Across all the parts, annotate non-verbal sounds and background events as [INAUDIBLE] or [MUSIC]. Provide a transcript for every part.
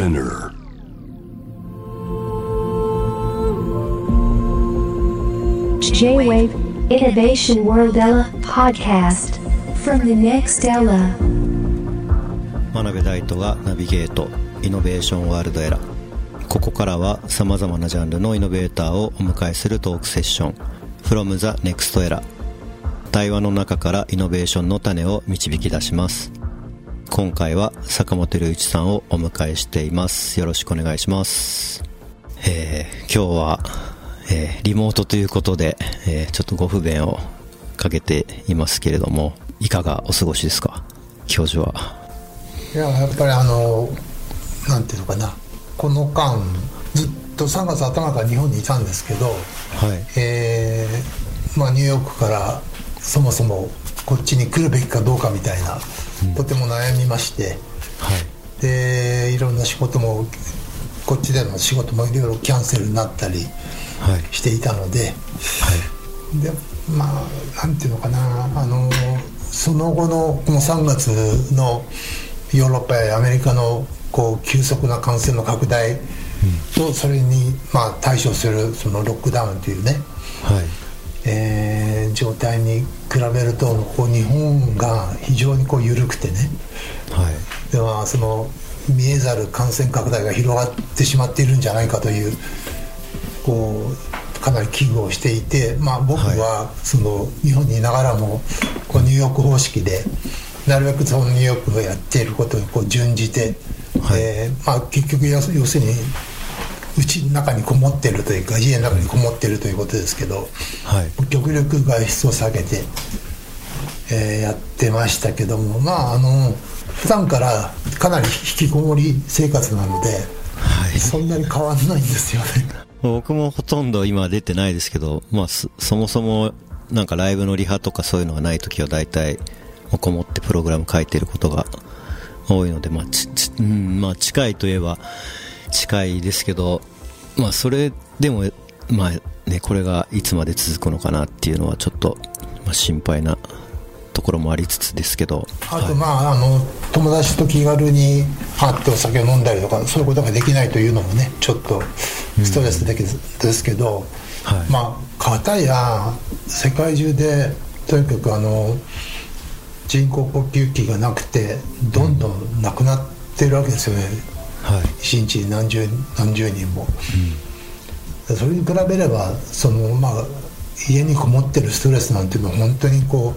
Spinner. J-Wave Innovation World Ella podcast from the next Ella. 真鍋大斗がナビゲートイノベーションワールドエラここからはさまざまなジャンルのイノベーターをお迎えするトークセッション from the next era 対話の中からイノベーションの種を導き出します今回は坂本龍一さんをお迎えしています。よろしくお願いします。えー、今日は、えー、リモートということで、えー、ちょっとご不便をかけていますけれどもいかがお過ごしですか？教授は。いややっぱりあのなんていうのかな。この間ずっと3月頭から日本にいたんですけど、はい。えーまあ、ニューヨークからそもそもこっちに来るべきかどうかみたいな、とても悩みまして。はい。でいろんな仕事もこっちでの仕事もいろいろキャンセルになったりはい。していたので。でまあなんていうのかな。あのその後のこの3月のヨーロッパやアメリカのこう急速な感染の拡大とそれにまあ対処するそのロックダウンというね、はい。えー状態に比べるとこう日本が非常にこう緩くてね。はい。ではその見えざる感染拡大が広がってしまっているんじゃないかというこうかなり危惧をしていて、まあ、僕はその日本にいながらもこうニューヨーク方式でなるべくそのニューヨークがやっていることにこう準じて、はい。えーまあ、結局要す要するにうちの中にこもってるというか家の中にこもってるということですけどはい。極力外出を避けて、えーやってましたけどもまああの普段からかなり引きこもり生活なのではい。そんなに変わんないんですよね。僕もほとんど今出てないですけど、まあそ、そもそもなんかライブのリハとかそういうのがない時は大体こもってプログラム書いてることが多いので、まあちちうんまあ、近いといえば近いですけど、まあ、それでも、まあね、これがいつまで続くのかなっていうのはちょっと、まあ、心配なところもありつつですけど。あとまああの友達と気軽に会ってお酒を飲んだりとかそういうことができないというのもねちょっとストレス的ですけど、はい。まあ片や世界中でとにかくあの人工呼吸器がなくてどんどんなくなってるわけですよね、はい。一日に何十何十人も、それに比べればそのまあ家にこもってるストレスなんていうのは本当にこ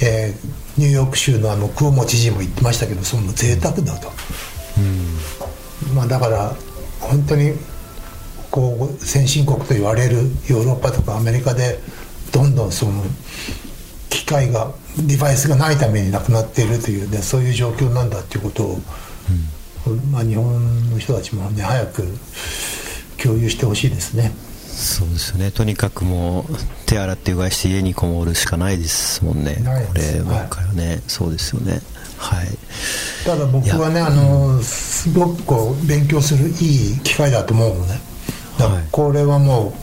う、えーニューヨーク州のあのクオモ知事も言ってましたけどその贅沢だと、まあだから本当にこう先進国と言われるヨーロッパとかアメリカでどんどんその機械がデバイスがないためになくなっているというねそういう状況なんだっていうことを、まあ、日本の人たちもね早く共有してほしいですね。そうですよね。とにかくもう手洗ってうがいして家にこもるしかないですもんね。こればっかりはね、そうですよね。はい。ただ僕はねあのすごくこう勉強するいい機会だと思うのね。だからはいこれはも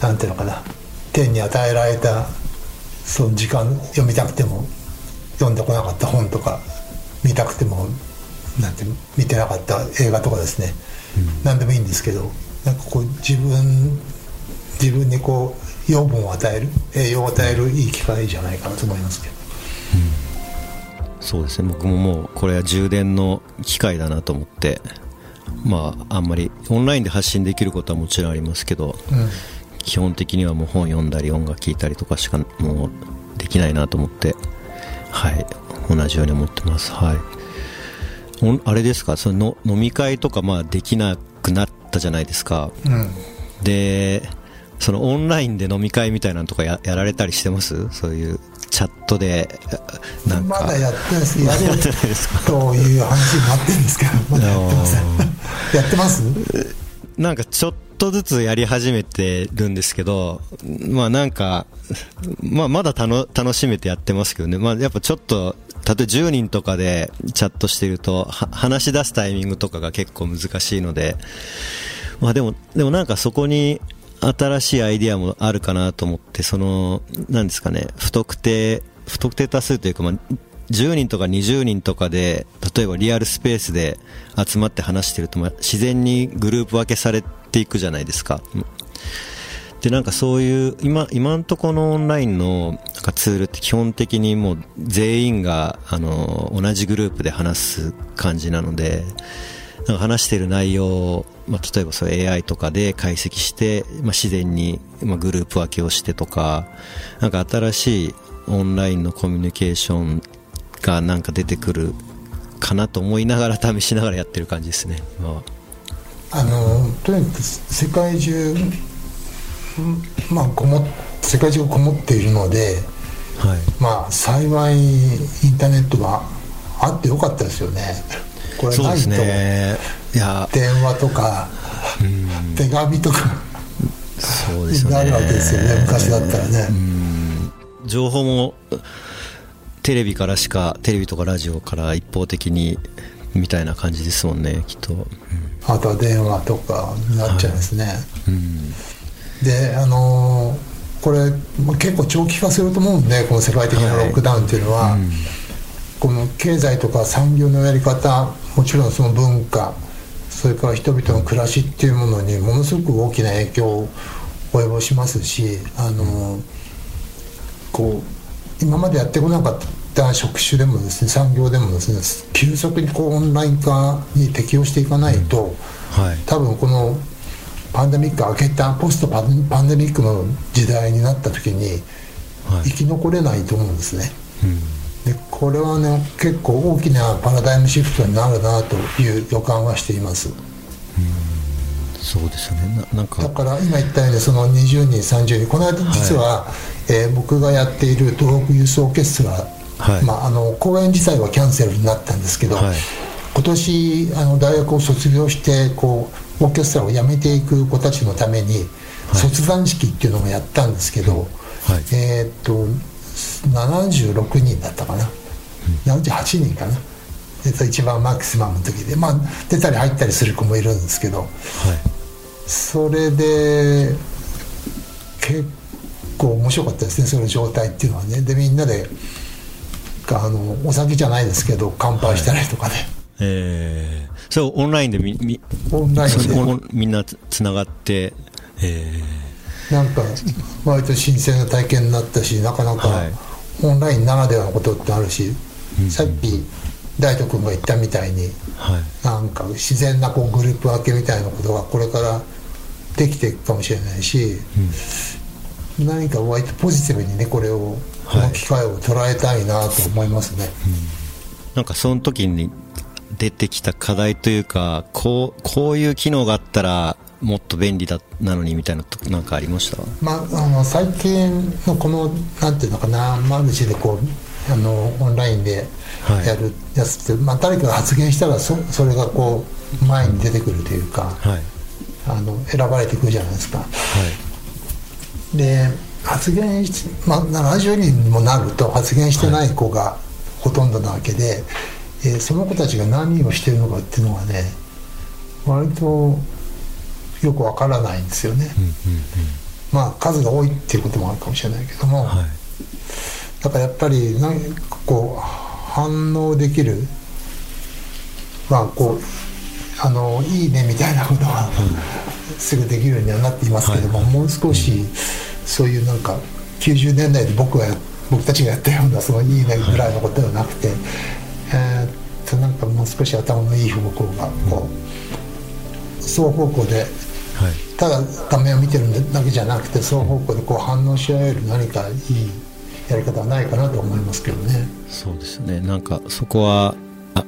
うなんていうのかな。天に与えられたその時間読みたくても読んでこなかった本とか見たくてもなんて見てなかった映画とかですね、何でもいいんですけどなんかこう自分自分にこう養分を与える栄養を与えるいい機会じゃないかなと思いますけど。そうですね。僕ももうこれは充電の機会だなと思ってまああんまりオンラインで発信できることはもちろんありますけど、うん。基本的にはもう本読んだり音楽聴いたりとかしかもうできないなと思ってはい。同じように思ってます。はいあれですか？そのの飲み会とかまあできなくなったじゃないですか。うん。でそのオンラインで飲み会みたいなのとかややられたりしてます？そういうチャットでなんか。まだやってないですやってないですか？という話になってるんですけど。[LAUGHS] まだやってません。やってます？なんかちょっとずつやり始めてるんですけど、まあなんか、まあまだたの楽しめてやってますけどね、まあやっぱちょっと、例えば10人とかでチャットしてると、話し出すタイミングとかが結構難しいので、まあでも、でもなんかそこに新しいアイディアもあるかなと思って、その、なんですかね、不特定、不特定多数というか、まあ、10人とか20人とかで例えばリアルスペースで集まって話してるとまあ自然にグループ分けされていくじゃないですか。でなんかそういう今今のところのオンラインのなんかツールって基本的にもう全員があの同じグループで話す感じなのでなんか話している内容を、まあ、例えばそう AI とかで解析して、まあ、自然に、まあ、グループ分けをしてとかなんか新しいオンラインのコミュニケーションがなんか出てくるかなと思いながら試しながらやってる感じですねあのとにかく世界中まあこも世界中がこもっているのではい。まあ幸いインターネットがあってよかったですよね。これないと、ね。いや。電話とか手紙とか。そうですよね。なるわけですよね昔だったらね。情報もテレビからしかテレビとかラジオから一方的にみたいな感じですもんねきっと、あとは電話とかになっちゃいますね、うんであのーこれまあ結構長期化すると思うんでこの世界的なロックダウンっていうのは、この経済とか産業のやり方もちろんその文化それから人々の暮らしっていうものにものすごく大きな影響を及ぼしますしあのーこう今までやってこなかった職種でもですね産業でもですね急速にこうオンライン化に適応していかないと、はい。多分このパンデミック明けたポストパンパンデミックの時代になった時にはい。生き残れないと思うんですね。うん。でこれはね結構大きなパラダイムシフトになるなという予感はしています。そうですよね。ななんか。だから今言ったようにその20人30人この間実は、えー僕がやっている東北ユースオーケストラ、はい。まあ、あの公演自体はキャンセルになったんですけど、はい。今年あの大学を卒業してこうオーケストラを辞めていく子たちのために、卒団式っていうのもやったんですけど、はい。えーっと76人だったかな、78人かな、えっと一番マックスマムの時で。まあ出たり入ったりする子もいるんですけど。はい。それで結構面白かったですねその状態っていうのはね。でみんなであのお酒じゃないですけど乾杯したりとかね、えー、それオンラインでみみオンラインで。みんなつつながって。えなんか割と新鮮な体験になったしなかなかはい。オンラインならではのことってあるし、さっき大斗君が言ったみたいにー、はい。なんか自然なこうグループ分けみたいなことがこれからできていくかもしれないし、何か割とポジティブにねこれをこの機会を捉えたいなと思いますね、なんかその時に出てきた課題というかこうこういう機能があったらもっと便利だなのにみたいなとなんかありました？まあ、あの最近のこのなんていうのかなマルチでこうあのオンラインではい。やるやつって、まあ、誰かが発言したらそそれがこう前に出てくるというか、はい。あの選ばれてくるじゃないですか。はい。で発言し、まあ、70人にもなると発言してない子がほとんどなわけで、えーその子たちが何をしてるのかっていうのがね割とよくわからないんですよね、まあ数が多いっていうこともあるかもしれないけども、はい。だからやっぱりなんかこう反応できるまあこうあのいいねみたいなことはすぐできるようにはなっていますけども、はい。もう少しそういうなんか90年代で僕がや僕たちがやったようなそのいいねぐらいのことではなくて、えーっとなんかもう少し頭のいい方向がこう双方向ではいただ画面を見てるだけじゃなくて双方向でこう反応し合える何かいいやり方はないかなと思いますけどね。そうですねなんかそこはあ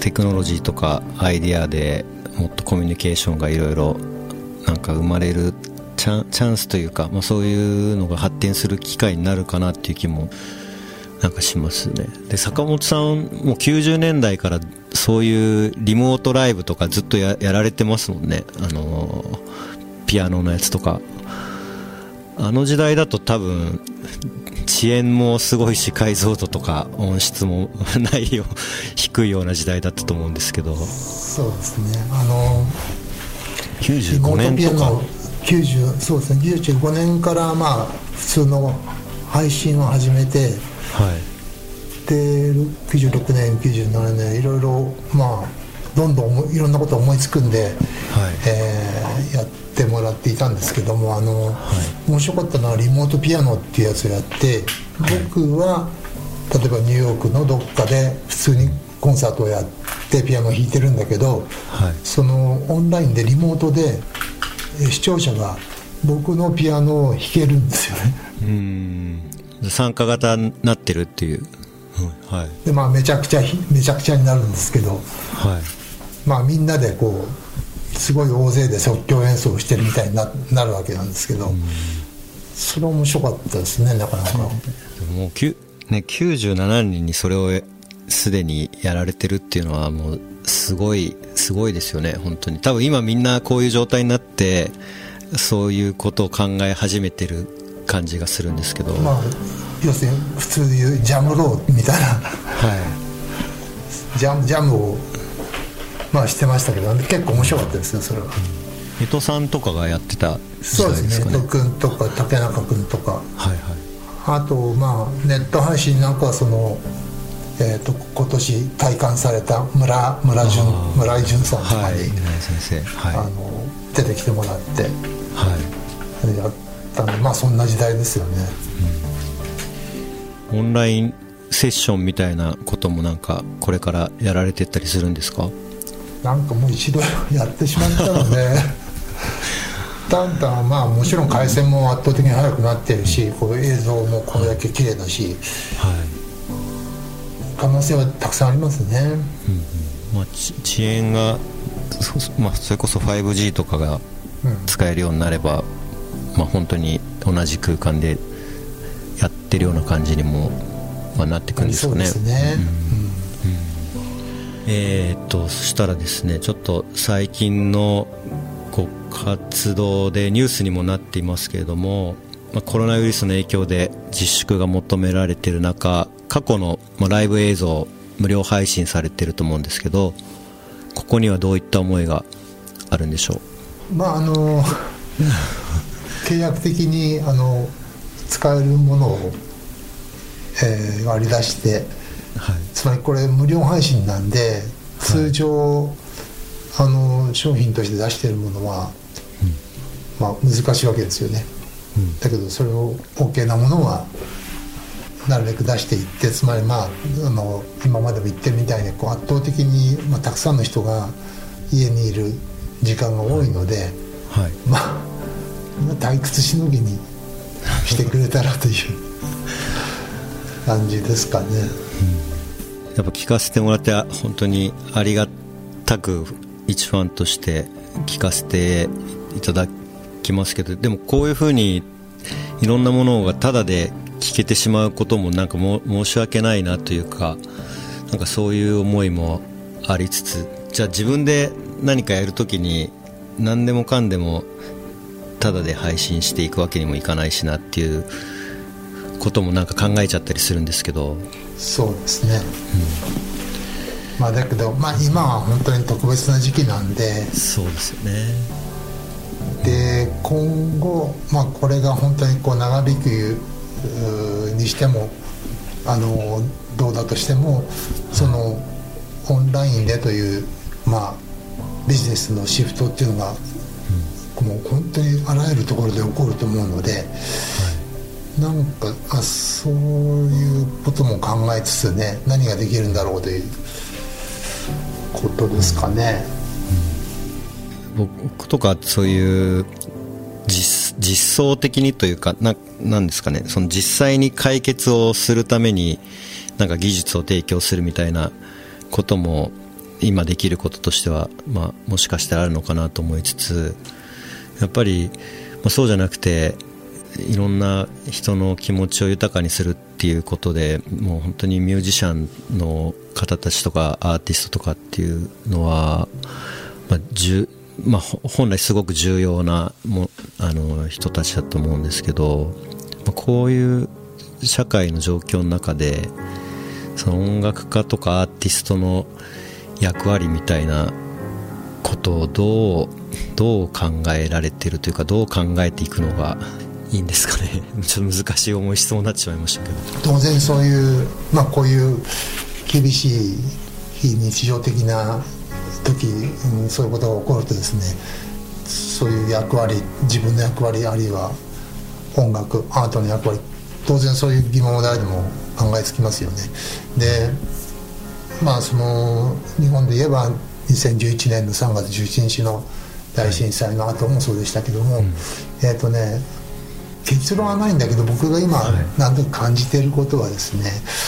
テクノロジーとかアイデアでもっとコミュニケーションがいろいろなんか生まれるチャンチャンスというか、まあ、そういうのが発展する機会になるかなっていう気もなんかしますね。で坂本さんもう90年代からそういうリモートライブとかずっとややられてますもんね。あのピアノのやつとか。あの時代だと多分遅延もすごいし解像度とか音質もないよ [LAUGHS] 低いような時代だったと思うんですけど。そうですね。あのリ95モート年とかピアノ90そうですね。95年からまあ普通の配信を始めてはい。ってる96年97年いろいろまあどんどんいろんなこと思いつくんで、はい。えー、やってもらっていたんですけどもあの、はい、面白かったのはリモートピアノっていうやつをやって僕は例えばニューヨークのどっかで普通にコンサートをやってピアノを弾いてるんだけど、はい、そのオンラインでリモートで視聴者が僕のピアノを弾けるんですよね。うん参加型になってるっていう、うん、はい。でまあめちゃくちゃめちゃくちゃになるんですけど、はい。まあみんなでこうすごい大勢で即興演奏してるみたいにななるわけなんですけど、それ面白かったですねなかなか、もうきゅ、ね、97人にそれをすでにやられてるっていうのはもうすごいすごいですよね本当に。多分今みんなこういう状態になってそういうことを考え始めてる感じがするんですけど。まあ要するに普通言うジャムローみたいな。はい。ジャムジャムをまあしてましたけど結構面白かったですよそれは。江戸さんとかがやってたね。そうですね。江戸君とか竹中君とか。はいはい。あとまあネット配信なんかはそのえーと、今年体感された村村淳村井淳さんとかに、はい、先生、はい、あの出てきてもらって、はい、やったんでまあそんな時代ですよね、うん、オンラインセッションみたいなこともなんかこれからやられてったりするんですか？なんかもう一度やってしまったので [LAUGHS] だんだんまあもちろん回線も圧倒的に速くなってるしこう映像もこれだけ綺麗だし、はい。可能性はたくさんありますね、うんうん。まあ、遅延が、まあ、それこそ 5G とかが使えるようになれば、うん、まあ、本当に同じ空間でやってるような感じにも、まあ、なってくるんですかね。そうですね、うん。えー、っとそしたらですねちょっと最近のこう活動でニュースにもなっていますけれども、まあ、コロナウイルスの影響で自粛が求められている中過去のライブ映像無料配信されてると思うんですけどここにはどういった思いがあるんでしょう？まああの契約的にあの使えるものを、えー、割り出して、はい、つまりこれ無料配信なんで通常、はい、あの商品として出しているものは、うん、まあ、難しいわけですよね、うん、だけどそれを OK なものはなるべく出していってつまりまああの今までも言ってるみたいにこう圧倒的に、まあ、たくさんの人が家にいる時間が多いので、はい、まあ退屈しのぎにしてくれたらという感じですかね、うん、やっぱ聞かせてもらって本当にありがたく一ファンとして聞かせていただきますけどでもこういうふうにいろんなものがタダで聞けてしまうこともなんかも申し訳ないなというかなんかそういう思いもありつつじゃあ自分で何かやるときに何でもかんでもただで配信していくわけにもいかないしなっていうこともなんか考えちゃったりするんですけど。そうですね、うん、まあだけど、まあ、今は本当に特別な時期なんで。そうですよね。で今後、まあ、これが本当にこう長引くにしてもあのどうだとしてもそのオンラインでという、まあ、ビジネスのシフトっていうのが、うん、もう本当にあらゆるところで起こると思うので、はい、なんかあそういうことも考えつつね何ができるんだろうということですかね。うん、僕とかそういう実実装的にというかななんですかねその実際に解決をするためになんか技術を提供するみたいなことも今できることとしては、まあ、もしかしたらあるのかなと思いつつやっぱり、まあ、そうじゃなくていろんな人の気持ちを豊かにするっていうことでもう本当にミュージシャンの方たちとかアーティストとかっていうのは、まあ、まあ、本来すごく重要なもあの人たちだと思うんですけど、まあ、こういう社会の状況の中でその音楽家とかアーティストの役割みたいなことをどうどう考えられてるというかどう考えていくのがいいんですかね。[LAUGHS] ちょっと難しい重い質問になってしまいましたけど。当然そういう、まあ、こういう厳しい非日常的な時、うん、そういうことが起こるとですねそういう役割自分の役割あるいは音楽アートの役割当然そういう疑問を誰でも考えつきますよね。でまあその日本で言えば2011年の3月11日の大震災の後もそうでしたけども、えっ、とね結論はないんだけど僕が今はい。何とか感じていることはですね、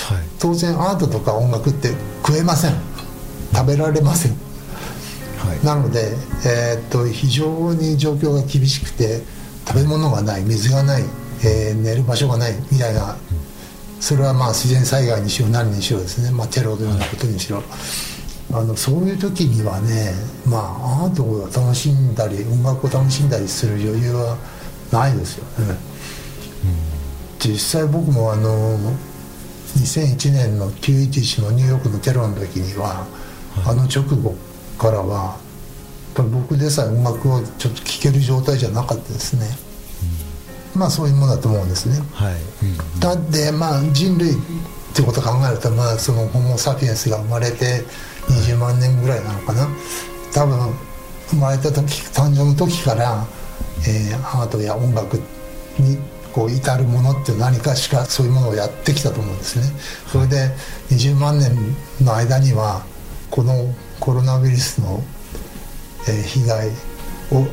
はい。当然アートとか音楽って食えません。食べられません。はい。なので、えーっと非常に状況が厳しくて食べ物がない水がない、えー寝る場所がないみたいなそれはまあ自然災害にしろ何にしろですね、まあ、テロのようなことにしろあのそういう時にはね、まあ、アートを楽しんだり音楽を楽しんだりする余裕はないですよね、実際僕もあの2001年の911のニューヨークのテロの時には、あの直後からは僕でさえ音楽をちょっと聴ける状態じゃなかったですね、まあそういうものだと思うんですね。はい、うん。だってまあ人類ってことを考えるとまあそのホモ・サピエンスが生まれて20万年ぐらいなのかな。多分生まれた時誕生の時から、えーアートや音楽にこう至るものって何かしかそういうものをやってきたと思うんですね。それで20万年の間にはこのコロナウイルスの、えー被害を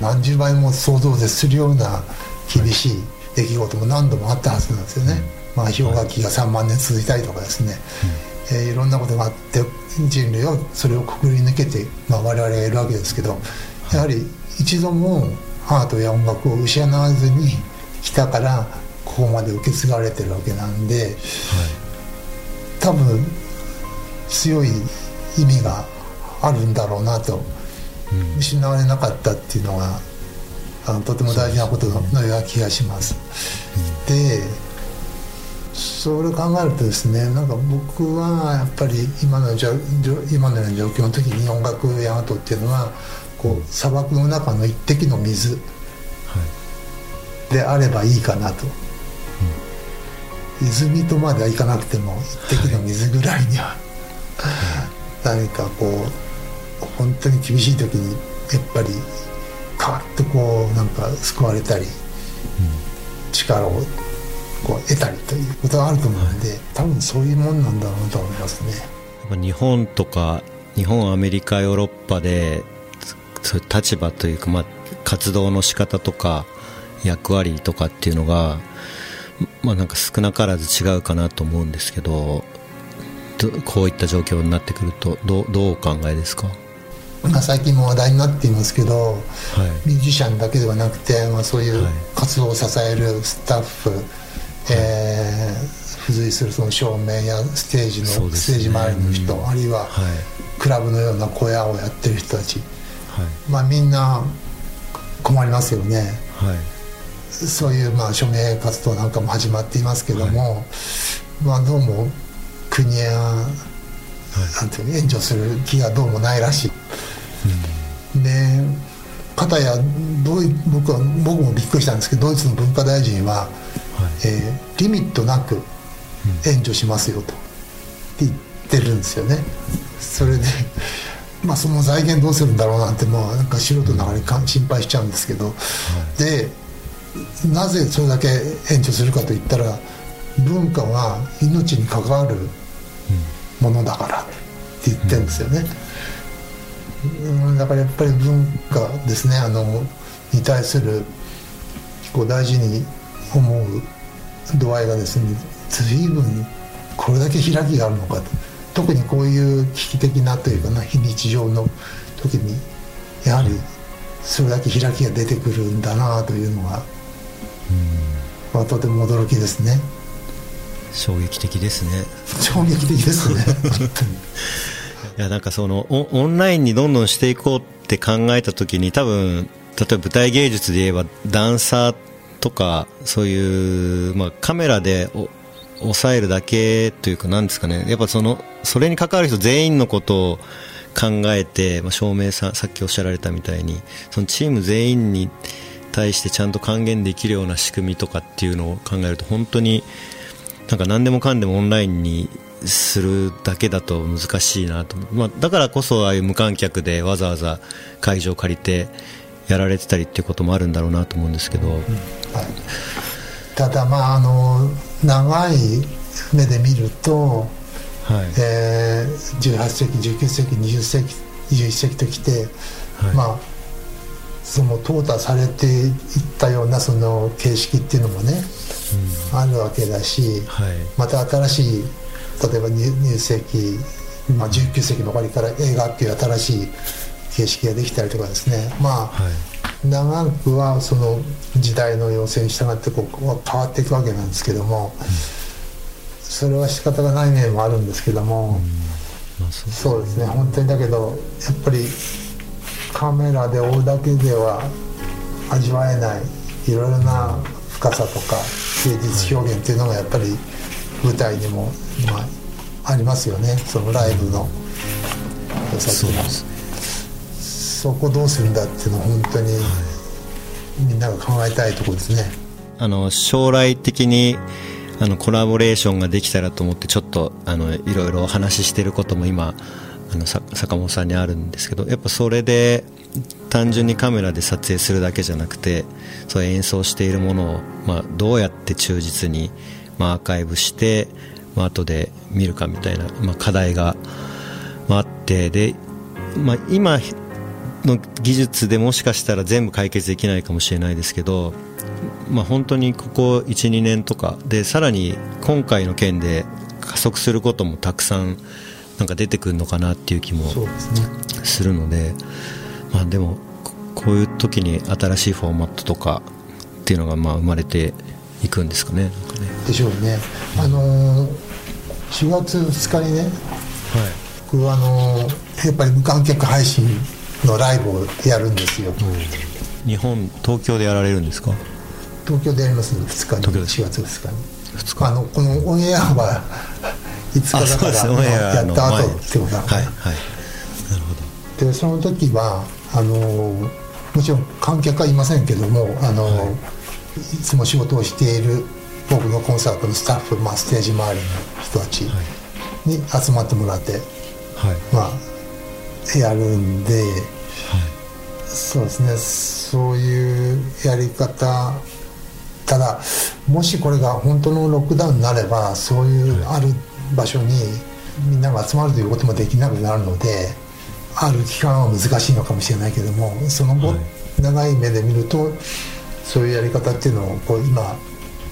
何十倍も想像でするような厳しい出来事も何度もあったはずなんですよね、まあ、氷河期が3万年続いたりとかですね、えーいろんなことがあって人類はそれをくぐり抜けて、まあ、我々がいるわけですけどやはり一度もアートや音楽を失わずに来たからここまで受け継がれてるわけなんで多分強い意味があるんだろうなと、失われなかったっていうのがあのとても大事なことのような気がします。でそれを考えるとですねなんか僕はやっぱり今の今のような状況の時に音楽やアートっていうのはこう砂漠の中の一滴の水であればいいかなと、泉とまではいかなくても一滴の水ぐらいには、何かこう本当に厳しい時にやっぱりカッとこうなんか救われたり、力をこう得たりということがあると思うんで多分そういうもんなんだろうと思いますね。日本とか日本アメリカヨーロッパでそそういう立場というか、まあ、活動の仕方とか役割とかっていうのがまあなんか少なからず違うかなと思うんですけどどこういった状況になってくるとどうどうお考えですか？まあ、最近も話題になっていますけど、はい。ミュージシャンだけではなくて、まあ、そういうはい。活動を支えるスタッフ、えー付随するその照明やステージの、ね。ステージ周りの人、うん。あるいははい。クラブのような小屋をやってる人たち、はい。まあ、みんな困りますよね。はい。そういうまあ署名活動なんかも始まっていますけども、まあどうも国やなんていうの援助する気がどうもないらしい。で片やドイ僕は僕もびっくりしたんですけどドイツの文化大臣は、はいえーリミットなく援助しますよと。って言ってるんですよね。それで [LAUGHS] まあその財源どうするんだろうなんてもうなんか素人ながらにか心配しちゃうんですけど、でなぜそれだけ援助するかといったら文化は命に関わるものだからって言ってるんですよね。うん。だからやっぱり文化ですね。あのに対するこう大事に思う度合いがですね随分これだけ開きがあるのかと。特にこういう危機的なというかな非日常の時にやはりそれだけ開きが出てくるんだなというのが、まあ、とても驚きですね。衝撃的ですね。衝撃的ですね。いやなんかそのオオンラインにどんどんしていこうって考えた時に多分例えば舞台芸術で言えばダンサーとかそういう、まあ、カメラでお抑えるだけというかなんですかね。やっぱそのそれに関わる人全員のことを考えて、まあ、照明ささっきおっしゃられたみたいにそのチーム全員に対してちゃんと還元できるような仕組みとかっていうのを考えると本当になんか何でもかんでもオンラインにするだけだと難しいなと、まあ、だからこそああいう無観客でわざわざ会場を借りてやられてたりっていうこともあるんだろうなと思うんですけど、はい、ただまああの長い目で見ると、はい。えー、18世紀19世紀20世紀21世紀ときて、はい、まあその淘汰されていったようなその形式っていうのもね、うん、あるわけだし、はい、また新しい例えば20世紀、まあ、19世紀の終わりから映画っていう新しい形式ができたりとかですね。まあ、はい、長くはその時代の要請に従ってこう変わっていくわけなんですけども、うん、それは仕方がない面もあるんですけども、うん。まあ、そうですね。本当にだけどやっぱりカメラで追うだけでは味わえないいろいろな深さとか芸術表現っていうのがやっぱり舞台にも、まあ、ありますよね。そのライブのそうそこどうするんだっていうのは本当にみんなが考えたいところですね。あの将来的にあのコラボレーションができたらと思ってちょっとあのいろいろお話ししてることも今あの坂本さんにあるんですけどやっぱそれで単純にカメラで撮影するだけじゃなくてそう演奏しているものを、まあ、どうやって忠実に、まあ、アーカイブして、まあ後で見るかみたいな、まあ、課題が、まあ、あってで、まあ、今の技術でもしかしたら全部解決できないかもしれないですけど、まあ、本当にここ12年とかでさらに今回の件で加速することもたくさんなんか出てくるのかなっていう気もするので、ね、まあ、でもこういう時に新しいフォーマットとかっていうのがまあ生まれていくんですかね。かねでしょうね。あのー、4月2日にね、はい、僕はあのー、やっぱり無観客配信のライブをやるんですよ。日本東京でやられるんですか？東京でやります。の2日に。4月2日に。2日。あのこのオンエアは [LAUGHS] 5日だからやった後ってことだはいはいなるほど。でその時はあのもちろん観客はいませんけどもあの、はい、いつも仕事をしている僕のコンサートのスタッフ、まあ、ステージ周りの人たちに集まってもらって、はい、まあやるんで、はい、そうですね。そういうやり方。ただもしこれが本当のロックダウンになればそういうある場所にみんなが集まるということもできなくなるのである期間は難しいのかもしれないけどもその後、はい、長い目で見るとそういうやり方っていうのをこう今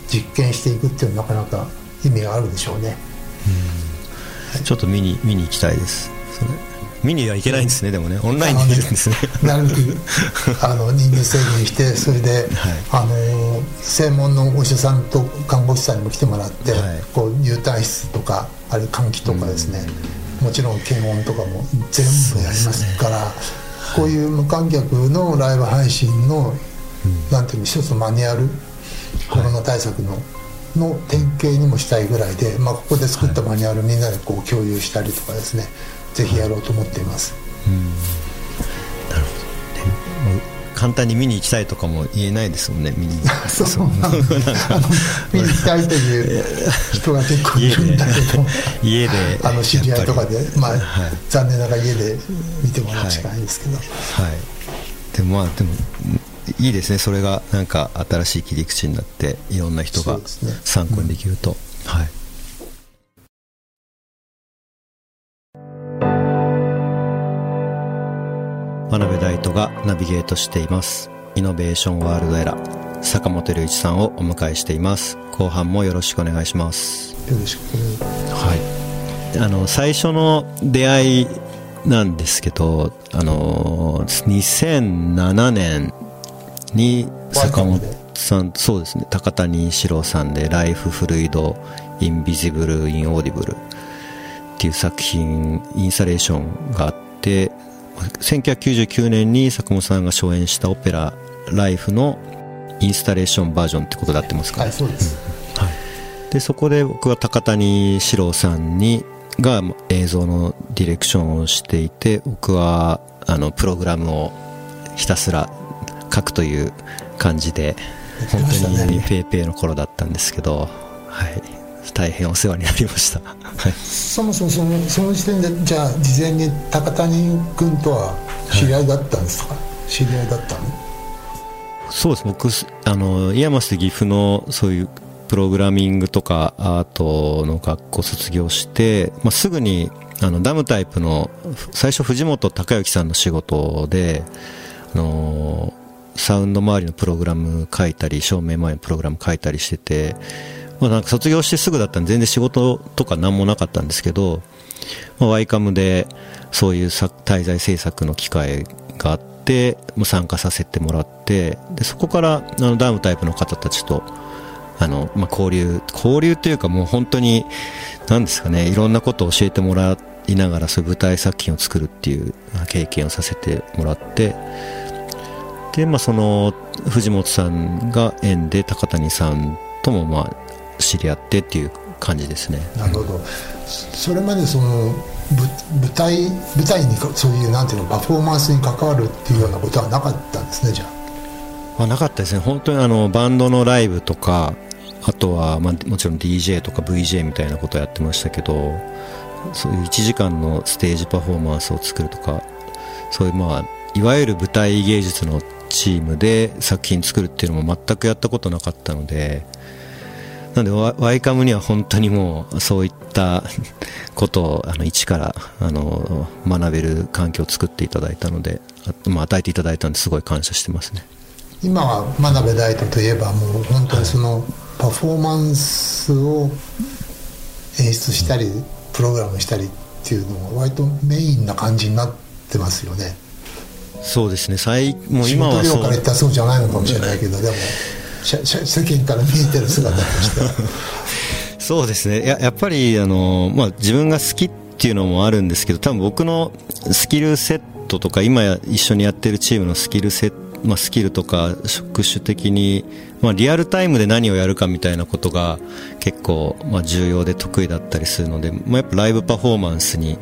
実験していくっていうのはなかなか意味があるでしょうね。うん、ちょっと見に見に行きたいです。それ見にはいけないんですねでもね。オンラインで見るんですね。なるべくあの人数制限してそれで、はい、あの専門のお医者さんと看護師さんにも来てもらって、はい、こう入退室とかある換気とかですね、もちろん検温とかも全部やりますから、ね、こういう無観客のライブ配信の、うん、なんていうの一つのマニュアルコロナ対策の、の典型にもしたいぐらいで、まあ、ここで作ったマニュアルみんなでこう共有したりとかですねぜひやろうと思っています。なるほど、ね、簡単に見に行きたいとかも言えないですもんね見にそうそう見に行きたいという人が結構いるんだけど家であの知り合いとかで、まあ、はい、残念ながら家で見てもらうしかないですけど、はい、はい、でもまあでもいいですね。それがなんか新しい切り口になっていろんな人が参考にできると、ねうん、はい真鍋大斗がナビゲートしています。イノベーションワールドエラー坂本龍一さんをお迎えしています。後半もよろしくお願いします。よろしくはい。あの最初の出会いなんですけどあの2007年に坂本さんそうですね。高谷史郎さんで「ライフフルイド・インビジブル・インオーディブル」っていう作品インスタレーションがあって1999年に坂本さんが初演したオペラ「ライフ」のインスタレーションバージョンってことで合ってますか、ね、はいそうです、うん、はい、でそこで僕は高谷史郎さんにが映像のディレクションをしていて僕はあのプログラムをひたすら書くという感じで本当にペーペーの頃だったんですけど、はい、大変お世話になりました、はい、そもそもそのその時点でじゃあ事前に高谷君とは知り合いだったんですか、はい、知り合いだったの？そうです。僕あの IAMAS 岐阜のそういうプログラミングとかアートの学校卒業して、まあ、すぐにあの Dumb Type の最初藤本隆之さんの仕事であのサウンド周りのプログラム書いたり照明周りのプログラム書いたりしてて、まあ、なんか卒業してすぐだったんで全然仕事とか何もなかったんですけど、まあ、 YCAM でそういう滞在制作の機会があって参加させてもらってでそこからあのダムタイプの方たちとあの、まあ、交流交流というかもう本当に何ですかねいろんなことを教えてもらいながらそういう舞台作品を作るっていう経験をさせてもらってで、まあ、その藤本さんが縁で高谷さんともまあ知り合ってっていう感じですね。なるほど。それまでその舞台舞台にそういうなんていうのパフォーマンスに関わるっていうようなことはなかったんですねじゃあ。まあ、なかったですね。本当にあのバンドのライブとかあとは、まあ、もちろん DJ とか VJ みたいなことをやってましたけどそういう1時間のステージパフォーマンスを作るとかそういうまあいわゆる舞台芸術のチームで作品作るっていうのも全くやったことなかったのでなのでワイカムには本当にもうそういったことをあの一からあの学べる環境を作っていただいたので、まあ、与えていただいたのですごい感謝してますね。今は真鍋大斗といえばもう本当にそのパフォーマンスを演出したりプログラムしたりっていうのが割とメインな感じになってますよね。そうですね。最もう今はそう。から言ったらそうじゃないのかもしれないけどでも世間から見えてる姿として [LAUGHS] そうですね。ややっぱりあの、まあ、自分が好きっていうのもあるんですけど多分僕のスキルセットとか今一緒にやってるチームのスキルセットまあ、スキルとか職種的に、まあ、リアルタイムで何をやるかみたいなことが結構、まあ、重要で得意だったりするので、まあ、やっぱライブパフォーマンスに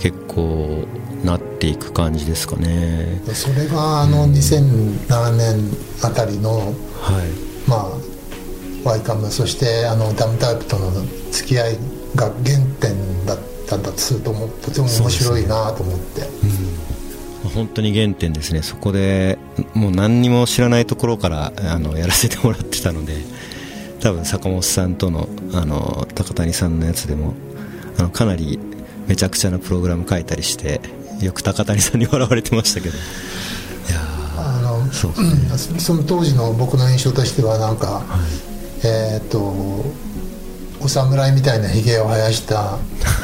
結構なっていく感じですかね。それがあの2007年あたりの、うん、はい。まあワイカムそしてあのダムタイプとの付き合いが原点だったんだとするととても面白いなと思って。うん、本当に原点ですね。そこでもう何にも知らないところからあのやらせてもらってたので多分坂本さんとのあの高谷さんのやつでもあのかなりめちゃくちゃなプログラム書いたりしてよく高谷さんに笑われてましたけど。いやあのそ,、ね、その当時の僕の印象としてはなんか、はい、えっ、ー、とお侍みたいなひげを生やした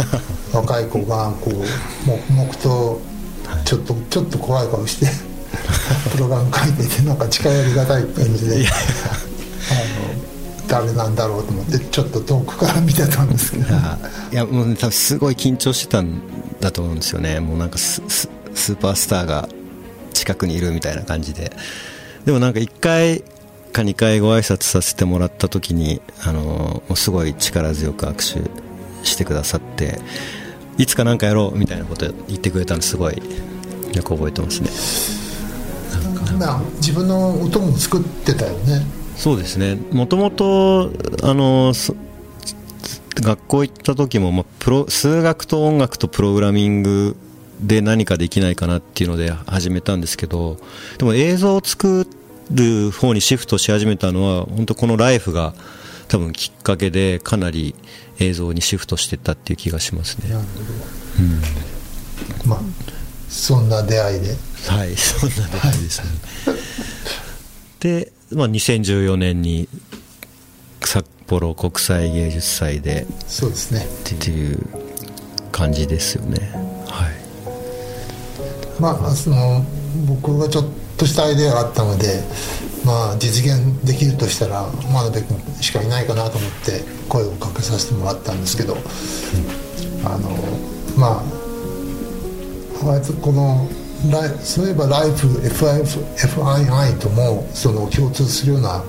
[LAUGHS] 若い子がこう黙々とちょっとちょっと怖い顔して [LAUGHS] プログラム書いていてなんか近寄りがたい感じであの誰なんだろうと思ってちょっと遠くから見てたんですけど。いやもう、ね、多分すごい緊張してたんだと思うんですよね。もうなんかスーパースターが近くにいるみたいな感じで。でもなんか1回か2回ご挨拶させてもらった時にあのすごい力強く握手してくださっていつか何かやろうみたいなこと言ってくれたのすごいよく覚えてますね。自分の音も作ってたよね。そうですね。もともとあの学校行った時も、まあ、プロ数学と音楽とプログラミングで何かできないかなっていうので始めたんですけどでも映像を作る方にシフトし始めたのは本当この「ライフが多分きっかけでかなり映像にシフトしてったっていう気がしますね。なるほど、うん、まあそんな出会いで。はいそんな出会いですね、[LAUGHS] はい、でまあ、2014年に札幌国際芸術祭で。そうですね。っていう感じですよね。はい。まあその僕がちょっとしたアイデアがあったのでまあ実現できるとしたら真鍋君しかいないかなと思って声をかけさせてもらったんですけど、うん、あのまああいつこのそういえばライフ FII ともその共通するような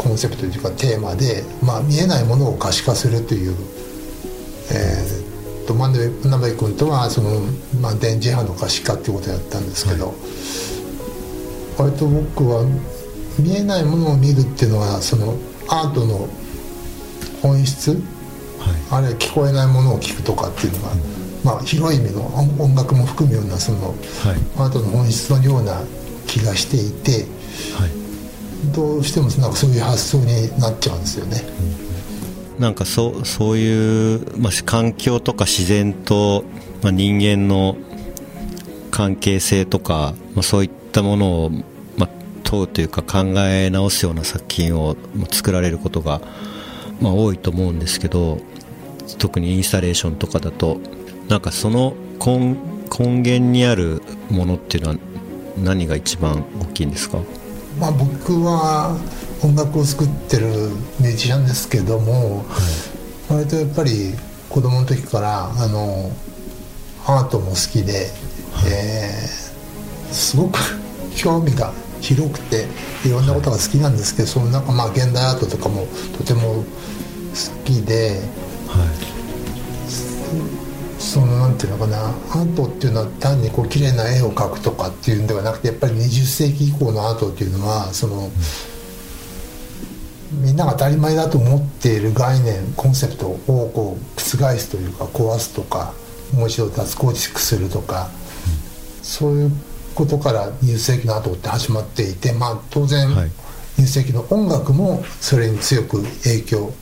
コンセプトというかテーマで、まあ、見えないものを可視化するという、えー、と真鍋君とはその、まあ、電磁波の可視化っていうことをやったんですけど、はい、割と僕は見えないものを見るっていうのはそのアートの本質、はい、あるいは聞こえないものを聞くとかっていうのが、まあ、広い意味の音楽も含むようなその、はい、アートの本質のような気がしていて、はい、どうしてもなんかそういう発想になっちゃうんですよね。なんかそうそういう、まあ、環境とか自然と、まあ、人間の関係性とか、まあ、そういったものを、まあ、問うというか考え直すような作品を作られることが、まあ、多いと思うんですけど特にインスタレーションとかだとなんかその根根源にあるものっていうのは何が一番大きいんですか、まあ、僕は音楽を作ってるミュージシャンですけども、はい、割とやっぱり子供の時からあのアートも好きで、はい、えー、すごく [LAUGHS] 興味が広くていろんなことが好きなんですけど、はい、その中まあ現代アートとかもとても好きで、はいそのなんていうのかな。アートっていうのは単にこう綺麗な絵を描くとかっていうんではなくてやっぱり20世紀以降のアートっていうのはその、みんなが当たり前だと思っている概念コンセプトをこう覆すというか壊すとかもう一度脱構築するとか、そういうことから20世紀のアートって始まっていてまあ当然、20世紀の音楽もそれに強く影響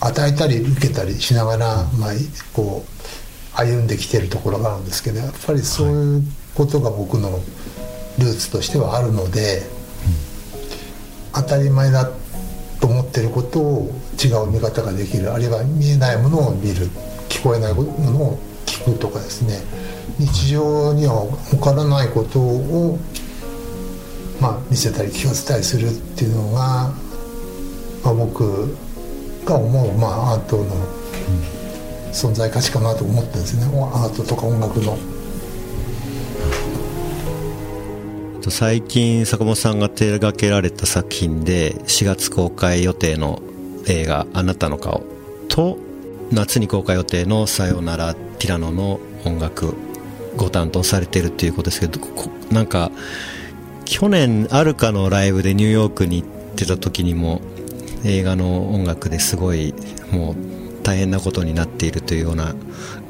与えたり受けたりしながら、まあ、こう歩んできてるところがあるんですけどやっぱりそういうことが僕のルーツとしてはあるので、当たり前だと思ってることを違う見方ができるあるいは見えないものを見る聞こえないものを聞くとかですね日常には起こらないことを、まあ、見せたり聞かせたりするっていうのが、まあ、僕が思う、まあ、アートの存在価値かなと思ってですねアートとか音楽の。最近坂本さんが手掛けられた作品で4月公開予定の映画「あなたの顔」と夏に公開予定の「さよならティラノ」の音楽ご担当されてるっていうことですけどなんか去年あるかのライブでニューヨークに行ってた時にも映画の音楽ですごいもう大変なことになっているというような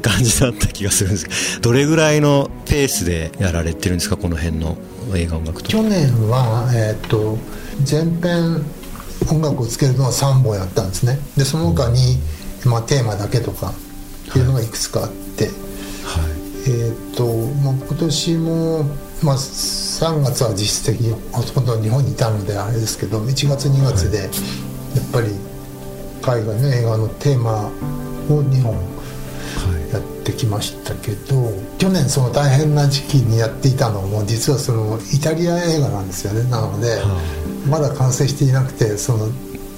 感じだった気がするんですけどどれぐらいのペースでやられてるんですかこの辺の映画音楽と去年は、えーと、前編音楽をつけるのは3本やったんですね。でその他に、うん、まあ、テーマだけとかっていうのがいくつかあって、はい、えっ、ー、と、まあ、今年も、まあ、3月は実質的にほとんど日本にいたのであれですけど1月2月でやっぱり海外の映画のテーマを2本やってきましたけど、はい、去年その大変な時期にやっていたのも実はそのイタリア映画なんですよね。なので、はい、まだ完成していなくてその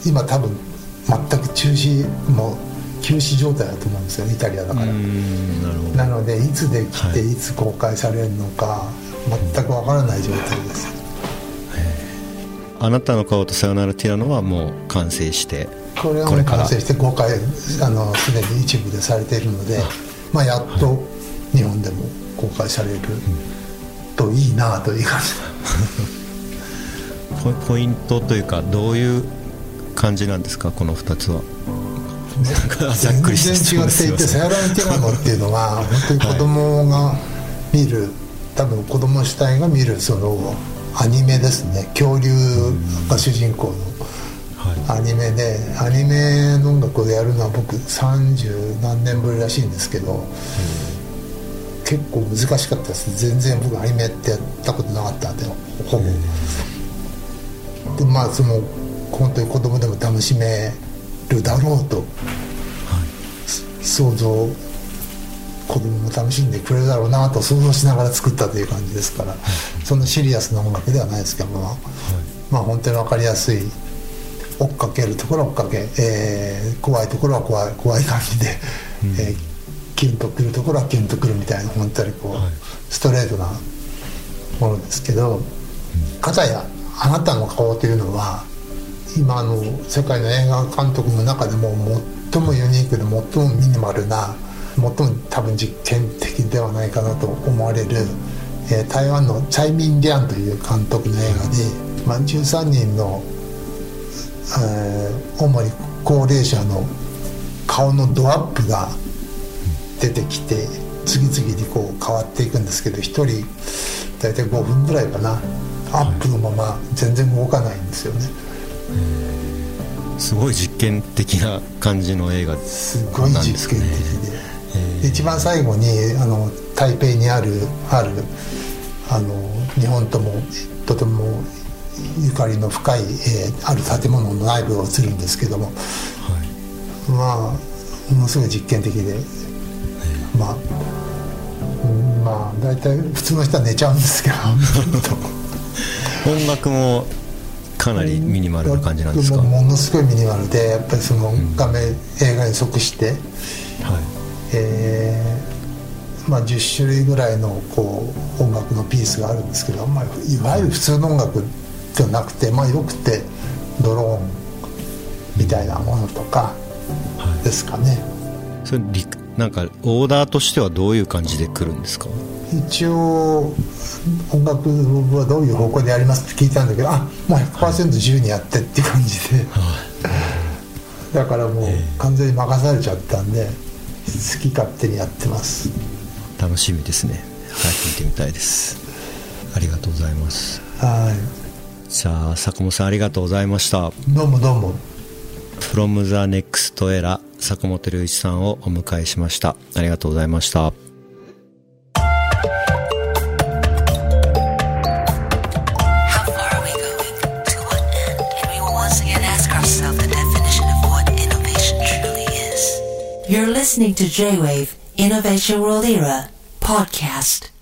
今多分全く中止も休止状態だと思うんですよイタリアだから。なのでいつできてい。つ公開されるのか、全くわからない状態です。あなたの顔とさよならティラノはもう完成してこれはもう完成して公開あのすでに一部でされているので、まあ、やっと日本でも公開されるといいなという感じ。[LAUGHS] ポイントというかどういう感じなんですか？この2つは。全然違っていて「さよならティラノ」っていうのは本当に子供が見る、多分子供主体が見るそのアニメですね。恐竜が主人公のアニメでアニメの音楽をやるのは僕30何年ぶりらしいんですけど、結構難しかったです。全然僕アニメってやったことなかったんでほぼ、でまあその本当に子供でも楽しめるだろうと、はい、想像子供も楽しんでくれるだろうなと想像しながら作ったという感じですから、そんなシリアスな音楽ではないですけども、はい、まあ本当に分かりやすい追っかけるところは追っかけ、えー、怖いところは怖い怖い感じで、うん、えー、キュンとくるところはキュンとくるみたいな本当にこう、はい、ストレートなものですけど、かたやあなたの顔というのは今の世界の映画監督の中でも最もユニークで最もミニマルな最も多分実験的ではないかなと思われる、えー、台湾のチャイ・ミン・リャンという監督の映画で。まあ、13人の、えー主に高齢者の顔のドアップが出てきて次々にこう変わっていくんですけど1人大体5分ぐらいかな。アップのまま全然動かないんですよね。すごい実験的な感じの映画すごいなんです実験的で。で一番最後にあの台北にあるあるあの日本ともとてもゆかりの深い、えーある建物の内部を映るんですけどもまあものすごい実験的でまあうんまあ大体普通の人は寝ちゃうんですけど。[LAUGHS] 音楽もかなりミニマルな感じなんですか、ものすごいミニマルでやっぱりその画面、映画に即してはい。えーまあ、10種類ぐらいのこう音楽のピースがあるんですけど、まあ、いわゆる普通の音楽ではなくて、まあ、よくてドローンみたいなものとかですかね、それリなんかオーダーとしてはどういう感じで来るんですか？一応音楽はどういう方向でやりますって聞いたんだけどあもう100%自由にやってっていう感じで、だからもう完全に任されちゃったんで好き勝手にやってます。楽しみですね。早く見てみたいです。ありがとうございます。はいじゃあ坂本さんありがとうございました。どうもどうも。From the next ラ坂本龍一さんをお迎えしました。ありがとうございました。イノベーションロールイラー、ポッドキャスト。